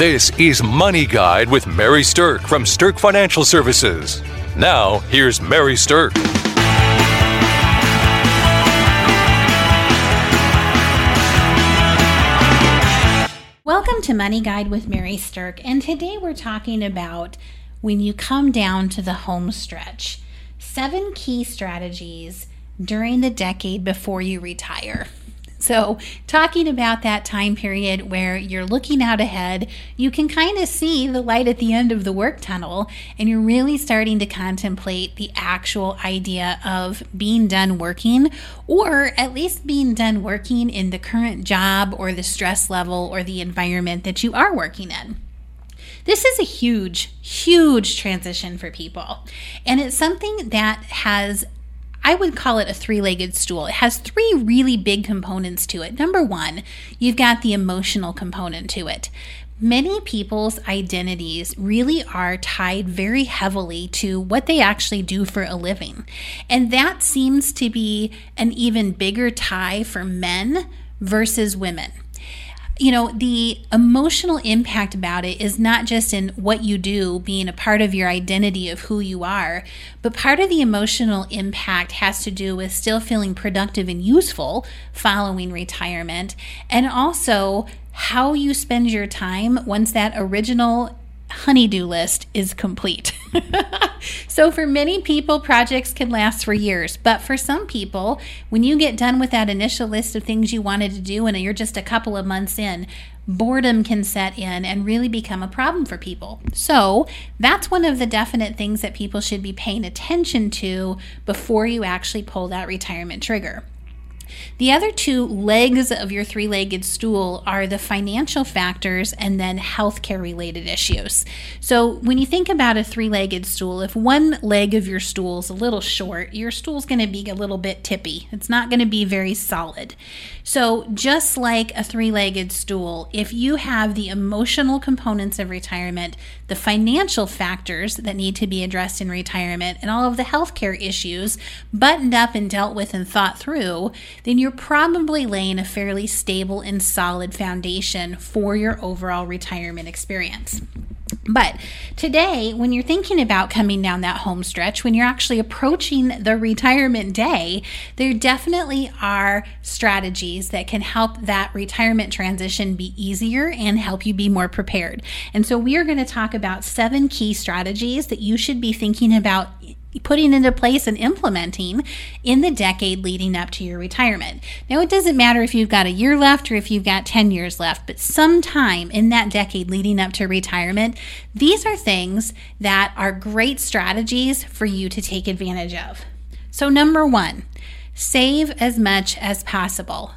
This is Money Guide with Mary Sterk from Sterk Financial Services. Now, here's Mary Sterk. Welcome to Money Guide with Mary Sterk, and today we're talking about when you come down to the home stretch seven key strategies during the decade before you retire. So, talking about that time period where you're looking out ahead, you can kind of see the light at the end of the work tunnel, and you're really starting to contemplate the actual idea of being done working, or at least being done working in the current job or the stress level or the environment that you are working in. This is a huge, huge transition for people. And it's something that has I would call it a three legged stool. It has three really big components to it. Number one, you've got the emotional component to it. Many people's identities really are tied very heavily to what they actually do for a living. And that seems to be an even bigger tie for men versus women you know, the emotional impact about it is not just in what you do being a part of your identity of who you are, but part of the emotional impact has to do with still feeling productive and useful following retirement, and also how you spend your time once that original honeydew list is complete. so, for many people, projects can last for years. But for some people, when you get done with that initial list of things you wanted to do and you're just a couple of months in, boredom can set in and really become a problem for people. So, that's one of the definite things that people should be paying attention to before you actually pull that retirement trigger. The other two legs of your three legged stool are the financial factors and then healthcare related issues. So, when you think about a three legged stool, if one leg of your stool is a little short, your stool's going to be a little bit tippy. It's not going to be very solid. So, just like a three legged stool, if you have the emotional components of retirement, the financial factors that need to be addressed in retirement, and all of the healthcare issues buttoned up and dealt with and thought through, then you're probably laying a fairly stable and solid foundation for your overall retirement experience. But today, when you're thinking about coming down that home stretch, when you're actually approaching the retirement day, there definitely are strategies that can help that retirement transition be easier and help you be more prepared. And so, we are going to talk about seven key strategies that you should be thinking about putting into place and implementing in the decade leading up to your retirement. Now, it doesn't matter if you've got a year left or if you've got 10 years left, but sometime in that decade leading up to retirement, these are things that are great strategies for you to take advantage of. So, number one, save as much as possible.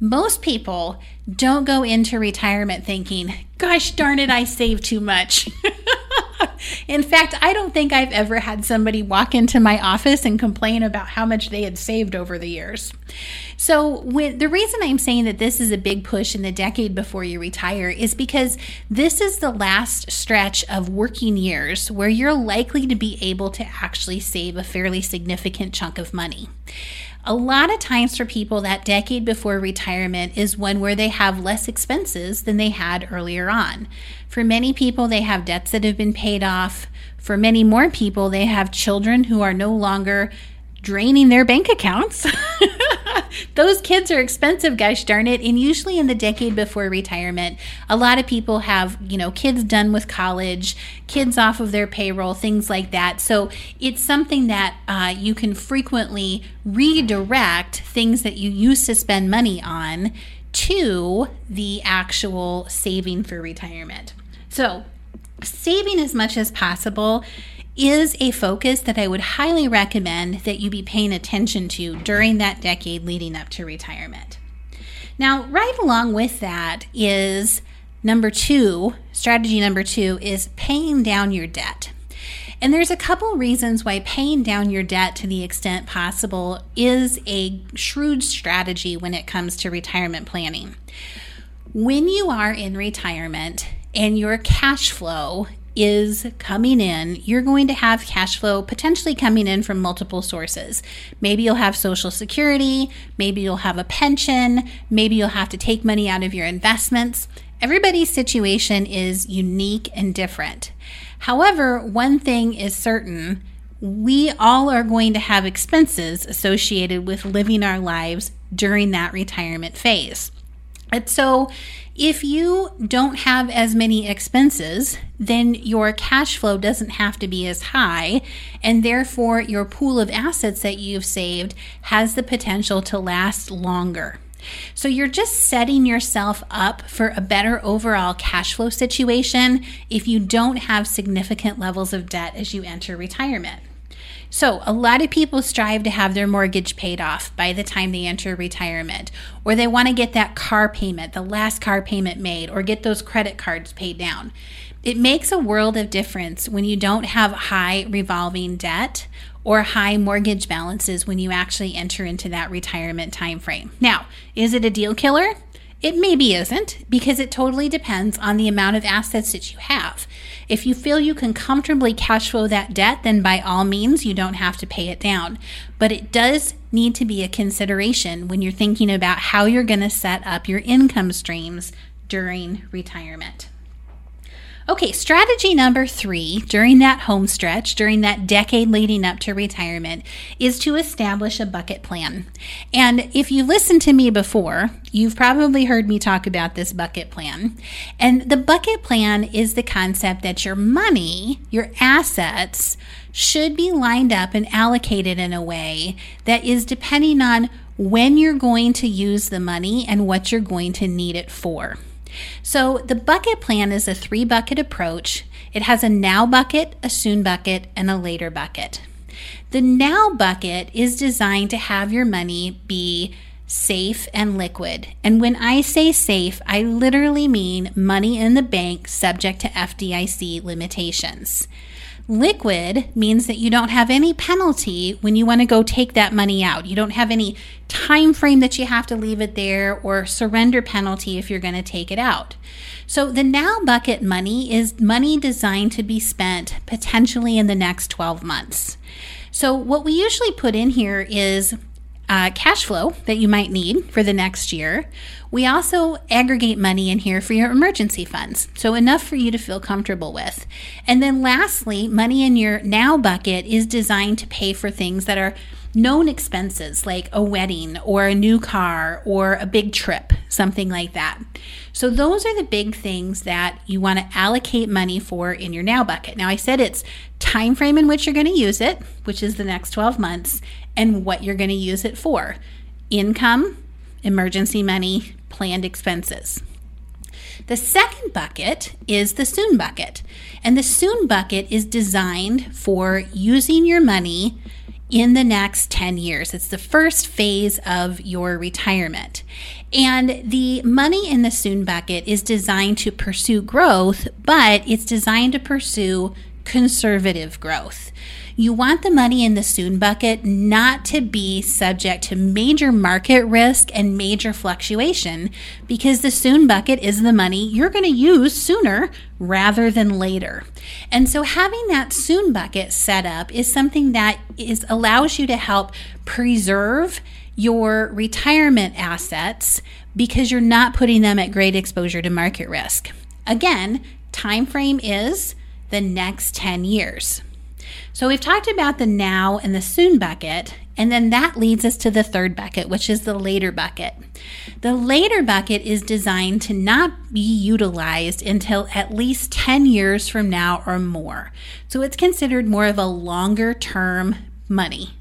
Most people don't go into retirement thinking, gosh darn it, I saved too much. In fact, I don't think I've ever had somebody walk into my office and complain about how much they had saved over the years. So, when, the reason I'm saying that this is a big push in the decade before you retire is because this is the last stretch of working years where you're likely to be able to actually save a fairly significant chunk of money. A lot of times for people, that decade before retirement is one where they have less expenses than they had earlier on. For many people, they have debts that have been paid off. For many more people, they have children who are no longer draining their bank accounts. Those kids are expensive, gosh darn it. And usually in the decade before retirement, a lot of people have, you know, kids done with college, kids off of their payroll, things like that. So it's something that uh, you can frequently redirect things that you used to spend money on to the actual saving for retirement. So saving as much as possible is a focus that I would highly recommend that you be paying attention to during that decade leading up to retirement. Now, right along with that is number two, strategy number two is paying down your debt. And there's a couple reasons why paying down your debt to the extent possible is a shrewd strategy when it comes to retirement planning. When you are in retirement and your cash flow is coming in, you're going to have cash flow potentially coming in from multiple sources. Maybe you'll have Social Security, maybe you'll have a pension, maybe you'll have to take money out of your investments. Everybody's situation is unique and different. However, one thing is certain we all are going to have expenses associated with living our lives during that retirement phase. And so, if you don't have as many expenses, then your cash flow doesn't have to be as high, and therefore your pool of assets that you've saved has the potential to last longer. So you're just setting yourself up for a better overall cash flow situation if you don't have significant levels of debt as you enter retirement. So, a lot of people strive to have their mortgage paid off by the time they enter retirement, or they want to get that car payment, the last car payment made, or get those credit cards paid down. It makes a world of difference when you don't have high revolving debt or high mortgage balances when you actually enter into that retirement time frame. Now, is it a deal killer? It maybe isn't because it totally depends on the amount of assets that you have. If you feel you can comfortably cash flow that debt, then by all means, you don't have to pay it down. But it does need to be a consideration when you're thinking about how you're going to set up your income streams during retirement. Okay, strategy number three during that home stretch, during that decade leading up to retirement, is to establish a bucket plan. And if you listened to me before, you've probably heard me talk about this bucket plan. And the bucket plan is the concept that your money, your assets, should be lined up and allocated in a way that is depending on when you're going to use the money and what you're going to need it for. So the bucket plan is a three bucket approach. It has a now bucket, a soon bucket, and a later bucket. The now bucket is designed to have your money be safe and liquid. And when I say safe, I literally mean money in the bank subject to FDIC limitations. Liquid means that you don't have any penalty when you want to go take that money out. You don't have any time frame that you have to leave it there or surrender penalty if you're going to take it out. So the now bucket money is money designed to be spent potentially in the next 12 months. So what we usually put in here is uh, cash flow that you might need for the next year. We also aggregate money in here for your emergency funds, so enough for you to feel comfortable with. And then lastly, money in your now bucket is designed to pay for things that are known expenses like a wedding or a new car or a big trip, something like that. So those are the big things that you want to allocate money for in your now bucket. Now I said it's time frame in which you're going to use it, which is the next 12 months, and what you're going to use it for. Income, emergency money, planned expenses. The second bucket is the soon bucket. And the soon bucket is designed for using your money in the next 10 years. It's the first phase of your retirement. And the money in the soon bucket is designed to pursue growth, but it's designed to pursue conservative growth. You want the money in the soon bucket not to be subject to major market risk and major fluctuation because the soon bucket is the money you're going to use sooner rather than later. And so having that soon bucket set up is something that is allows you to help preserve your retirement assets because you're not putting them at great exposure to market risk. Again, time frame is the next 10 years. So we've talked about the now and the soon bucket, and then that leads us to the third bucket, which is the later bucket. The later bucket is designed to not be utilized until at least 10 years from now or more. So it's considered more of a longer term money.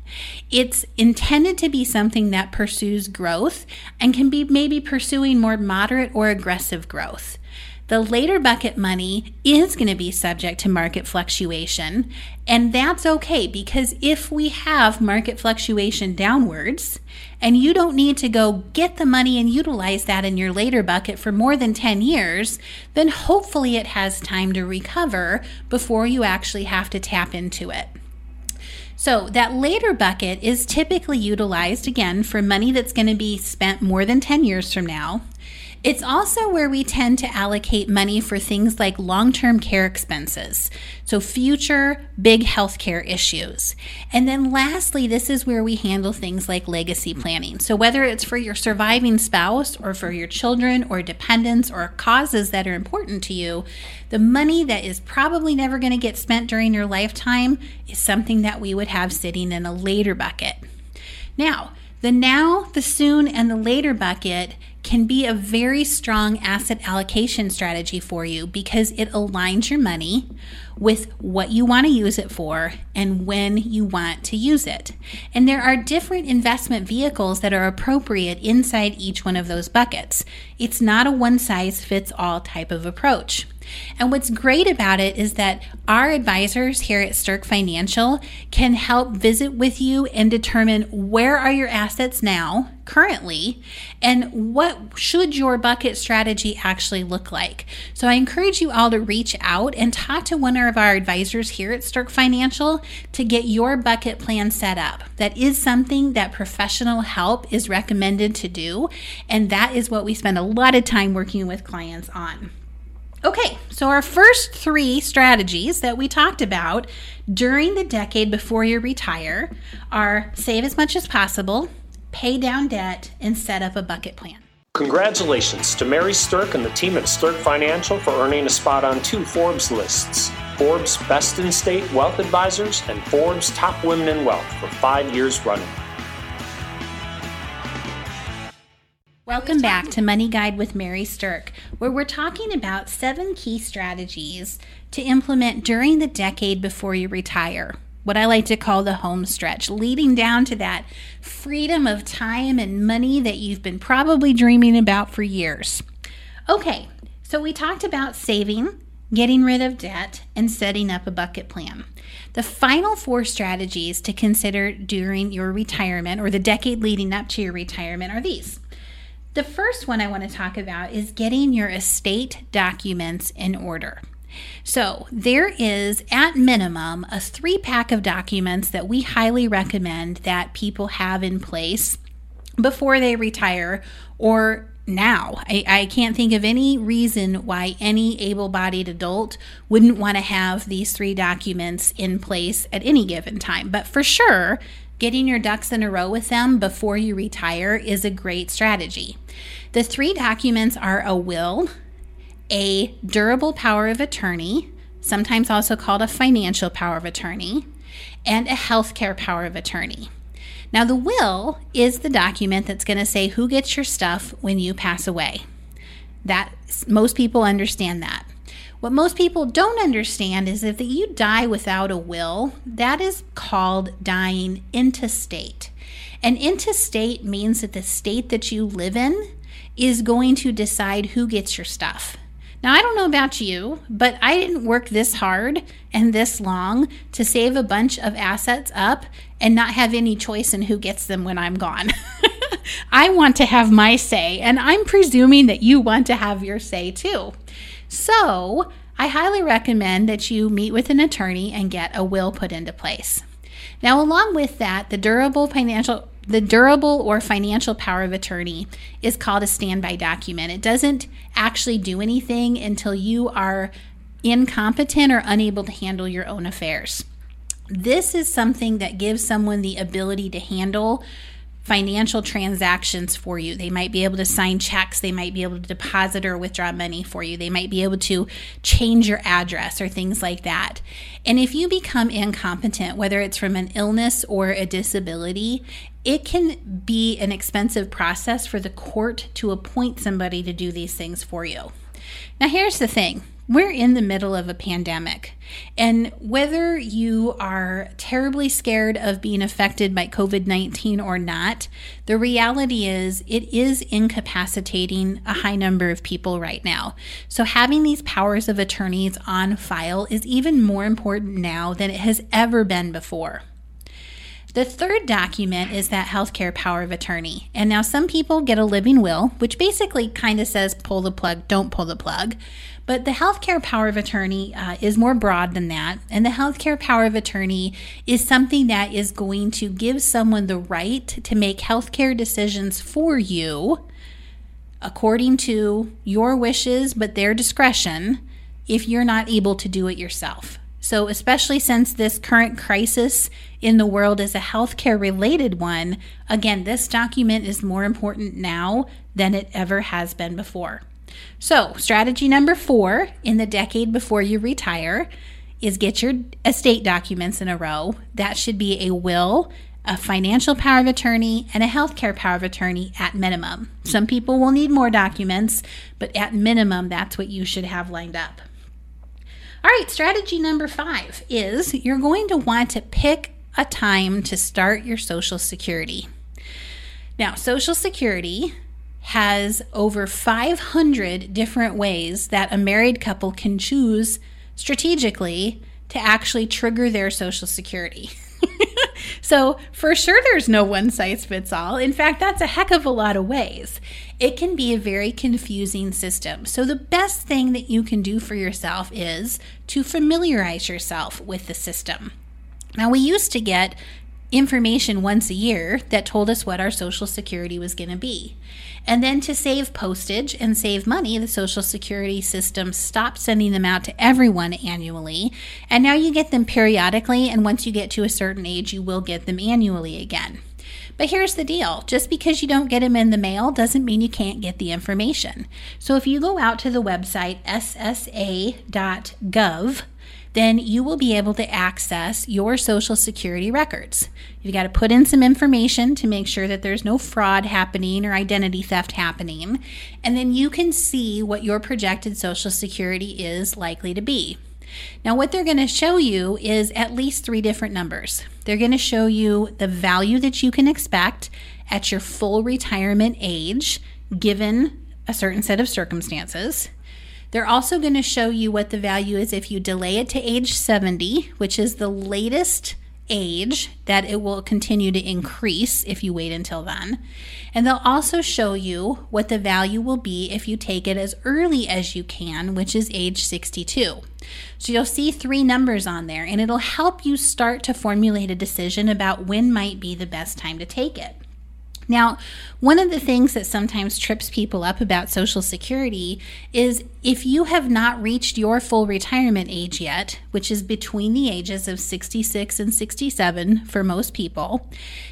It's intended to be something that pursues growth and can be maybe pursuing more moderate or aggressive growth. The later bucket money is going to be subject to market fluctuation, and that's okay because if we have market fluctuation downwards, and you don't need to go get the money and utilize that in your later bucket for more than 10 years, then hopefully it has time to recover before you actually have to tap into it. So, that later bucket is typically utilized again for money that's going to be spent more than 10 years from now It's also where we tend to allocate money for things like long term care expenses, so future big healthcare issues. And then lastly, this is where we handle things like legacy planning. So whether it's for your surviving spouse or for your children or dependents or causes that are important to you, the money that is probably never going to get spent during your lifetime is something that we would have sitting in a later bucket. Now, the now, the soon, and the later bucket can be a very strong asset allocation strategy for you because it aligns your money with what you want to use it for and when you want to use it. And there are different investment vehicles that are appropriate inside each one of those buckets. It's not a one size fits all type of approach. And what's great about it is that our advisors here at Sterk Financial can help visit with you and determine where are your assets now currently and what should your bucket strategy actually look like. So I encourage you all to reach out and talk to one of our advisors here at Sterk Financial to get your bucket plan set up. That is something that professional help is recommended to do, and that is what we spend a lot of time working with clients on. Okay, so our first three strategies that we talked about during the decade before you retire are save as much as possible, pay down debt, and set up a bucket plan. Congratulations to Mary Sterk and the team at Sterk Financial for earning a spot on two Forbes lists Forbes Best in State Wealth Advisors and Forbes Top Women in Wealth for five years running. Welcome back to Money Guide with Mary Sterk, where we're talking about seven key strategies to implement during the decade before you retire. What I like to call the home stretch, leading down to that freedom of time and money that you've been probably dreaming about for years. Okay, so we talked about saving, getting rid of debt, and setting up a bucket plan. The final four strategies to consider during your retirement or the decade leading up to your retirement are these. The first one I want to talk about is getting your estate documents in order. So, there is at minimum a three pack of documents that we highly recommend that people have in place before they retire or now. I, I can't think of any reason why any able bodied adult wouldn't want to have these three documents in place at any given time. But for sure, Getting your ducks in a row with them before you retire is a great strategy. The three documents are a will, a durable power of attorney, sometimes also called a financial power of attorney, and a healthcare power of attorney. Now, the will is the document that's going to say who gets your stuff when you pass away. That most people understand that. What most people don't understand is if you die without a will, that is called dying intestate. And intestate means that the state that you live in is going to decide who gets your stuff. Now, I don't know about you, but I didn't work this hard and this long to save a bunch of assets up and not have any choice in who gets them when I'm gone. I want to have my say, and I'm presuming that you want to have your say too. So, I highly recommend that you meet with an attorney and get a will put into place. Now, along with that, the durable financial the durable or financial power of attorney is called a standby document. It doesn't actually do anything until you are incompetent or unable to handle your own affairs. This is something that gives someone the ability to handle financial transactions for you. They might be able to sign checks, they might be able to deposit or withdraw money for you, they might be able to change your address or things like that. And if you become incompetent, whether it's from an illness or a disability, it can be an expensive process for the court to appoint somebody to do these things for you. Now, here's the thing we're in the middle of a pandemic. And whether you are terribly scared of being affected by COVID 19 or not, the reality is it is incapacitating a high number of people right now. So, having these powers of attorneys on file is even more important now than it has ever been before. The third document is that healthcare power of attorney. And now some people get a living will, which basically kind of says pull the plug, don't pull the plug. But the healthcare power of attorney uh, is more broad than that. And the healthcare power of attorney is something that is going to give someone the right to make healthcare decisions for you according to your wishes, but their discretion, if you're not able to do it yourself. So, especially since this current crisis in the world is a healthcare related one, again, this document is more important now than it ever has been before. So, strategy number four in the decade before you retire is get your estate documents in a row. That should be a will, a financial power of attorney, and a healthcare power of attorney at minimum. Some people will need more documents, but at minimum, that's what you should have lined up. All right, strategy number five is you're going to want to pick a time to start your Social Security. Now, Social Security has over 500 different ways that a married couple can choose strategically to actually trigger their Social Security. so, for sure, there's no one size fits all. In fact, that's a heck of a lot of ways. It can be a very confusing system. So, the best thing that you can do for yourself is to familiarize yourself with the system. Now, we used to get information once a year that told us what our Social Security was going to be. And then to save postage and save money, the Social Security system stopped sending them out to everyone annually. And now you get them periodically, and once you get to a certain age, you will get them annually again. But here's the deal just because you don't get them in the mail doesn't mean you can't get the information. So if you go out to the website ssa.gov, then you will be able to access your Social Security records. You've got to put in some information to make sure that there's no fraud happening or identity theft happening, and then you can see what your projected Social Security is likely to be. Now, what they're going to show you is at least three different numbers. They're going to show you the value that you can expect at your full retirement age, given a certain set of circumstances. They're also going to show you what the value is if you delay it to age 70, which is the latest age that it will continue to increase if you wait until then. And they'll also show you what the value will be if you take it as early as you can, which is age 62. So you'll see three numbers on there, and it'll help you start to formulate a decision about when might be the best time to take it. Now, one of the things that sometimes trips people up about Social Security is if you have not reached your full retirement age yet, which is between the ages of 66 and 67 for most people,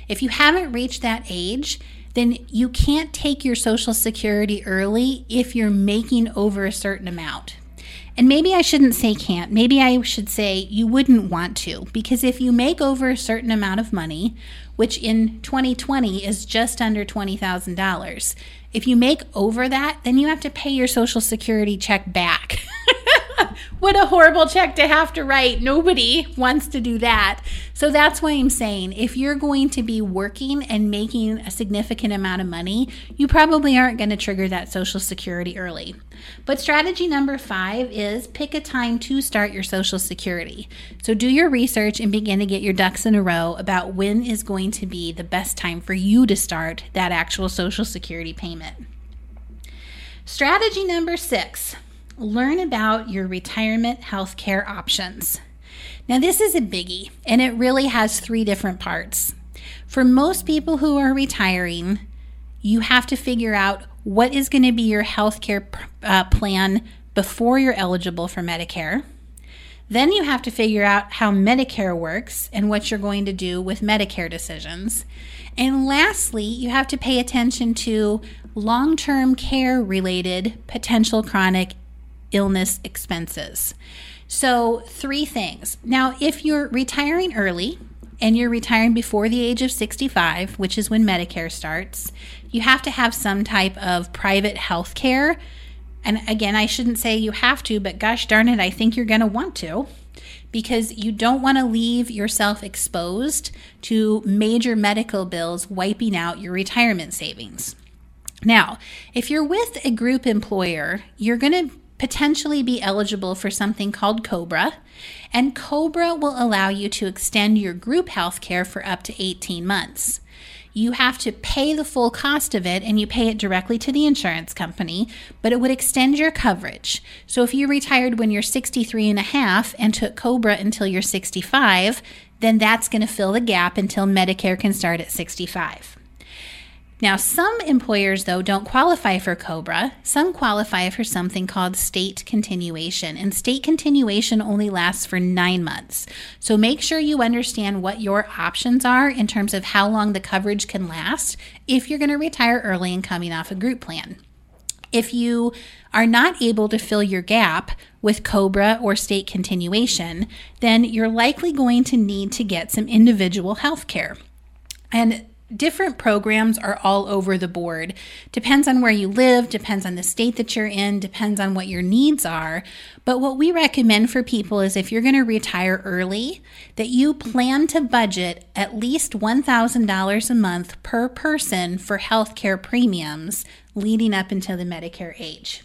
if you haven't reached that age, then you can't take your Social Security early if you're making over a certain amount. And maybe I shouldn't say can't. Maybe I should say you wouldn't want to. Because if you make over a certain amount of money, which in 2020 is just under $20,000, if you make over that, then you have to pay your Social Security check back. what a horrible check to have to write. Nobody wants to do that. So that's why I'm saying if you're going to be working and making a significant amount of money, you probably aren't going to trigger that Social Security early. But strategy number five is pick a time to start your Social Security. So do your research and begin to get your ducks in a row about when is going to be the best time for you to start that actual Social Security payment. Strategy number six learn about your retirement health care options. Now, this is a biggie, and it really has three different parts. For most people who are retiring, you have to figure out what is going to be your health care uh, plan before you're eligible for Medicare. Then you have to figure out how Medicare works and what you're going to do with Medicare decisions. And lastly, you have to pay attention to long term care related potential chronic illness expenses. So, three things. Now, if you're retiring early and you're retiring before the age of 65, which is when Medicare starts, you have to have some type of private health care. And again, I shouldn't say you have to, but gosh darn it, I think you're going to want to because you don't want to leave yourself exposed to major medical bills wiping out your retirement savings. Now, if you're with a group employer, you're going to potentially be eligible for something called COBRA, and COBRA will allow you to extend your group health care for up to 18 months. You have to pay the full cost of it and you pay it directly to the insurance company, but it would extend your coverage. So if you retired when you're 63 and a half and took COBRA until you're 65, then that's going to fill the gap until Medicare can start at 65. Now, some employers, though, don't qualify for COBRA. Some qualify for something called state continuation, and state continuation only lasts for nine months. So make sure you understand what your options are in terms of how long the coverage can last if you're going to retire early and coming off a group plan. If you are not able to fill your gap with COBRA or state continuation, then you're likely going to need to get some individual health care. And different programs are all over the board. Depends on where you live, depends on the state that you're in, depends on what your needs are. But what we recommend for people is if you're going to retire early, that you plan to budget at least $1,000 a month per person for healthcare premiums leading up until the Medicare age.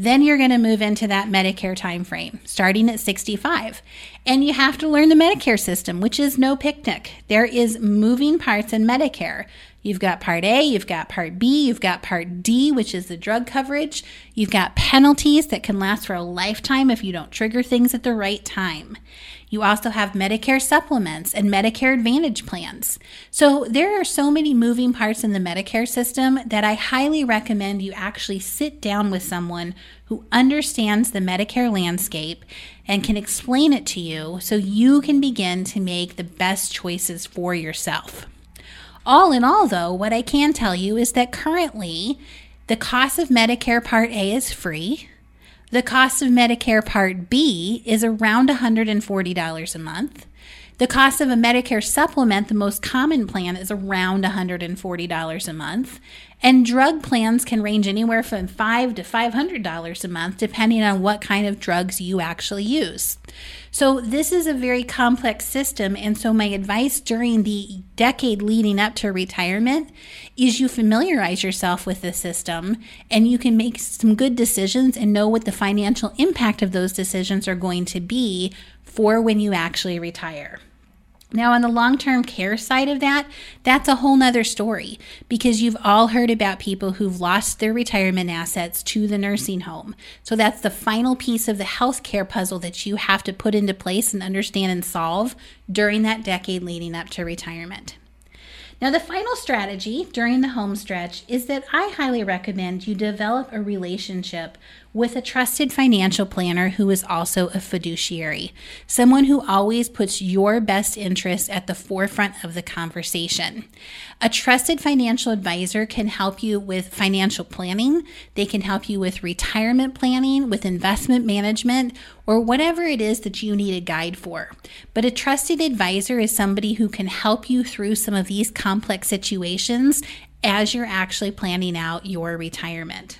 Then you're going to move into that Medicare time frame, starting at 65. And you have to learn the Medicare system, which is no picnic. There is moving parts in Medicare. You've got Part A, you've got Part B, you've got Part D, which is the drug coverage. You've got penalties that can last for a lifetime if you don't trigger things at the right time. You also have Medicare supplements and Medicare Advantage plans. So there are so many moving parts in the Medicare system that I highly recommend you actually sit down with someone who understands the Medicare landscape and can explain it to you so you can begin to make the best choices for yourself. All in all, though, what I can tell you is that currently the cost of Medicare Part A is free. The cost of Medicare Part B is around $140 a month. The cost of a Medicare supplement, the most common plan, is around $140 a month. And drug plans can range anywhere from 5 to $500 a month, depending on what kind of drugs you actually use. So, this is a very complex system. And so, my advice during the decade leading up to retirement is you familiarize yourself with the system and you can make some good decisions and know what the financial impact of those decisions are going to be for when you actually retire. Now, on the long term care side of that, that's a whole nother story because you've all heard about people who've lost their retirement assets to the nursing home. So, that's the final piece of the healthcare puzzle that you have to put into place and understand and solve during that decade leading up to retirement. Now, the final strategy during the home stretch is that I highly recommend you develop a relationship with a trusted financial planner who is also a fiduciary, someone who always puts your best interests at the forefront of the conversation. A trusted financial advisor can help you with financial planning, they can help you with retirement planning, with investment management, or whatever it is that you need a guide for. But a trusted advisor is somebody who can help you through some of these complex situations as you're actually planning out your retirement.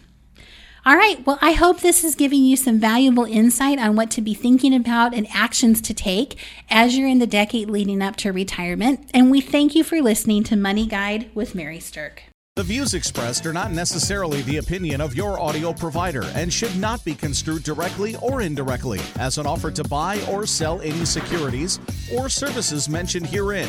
All right. Well, I hope this is giving you some valuable insight on what to be thinking about and actions to take as you're in the decade leading up to retirement. And we thank you for listening to Money Guide with Mary Sterk. The views expressed are not necessarily the opinion of your audio provider and should not be construed directly or indirectly as an offer to buy or sell any securities or services mentioned herein.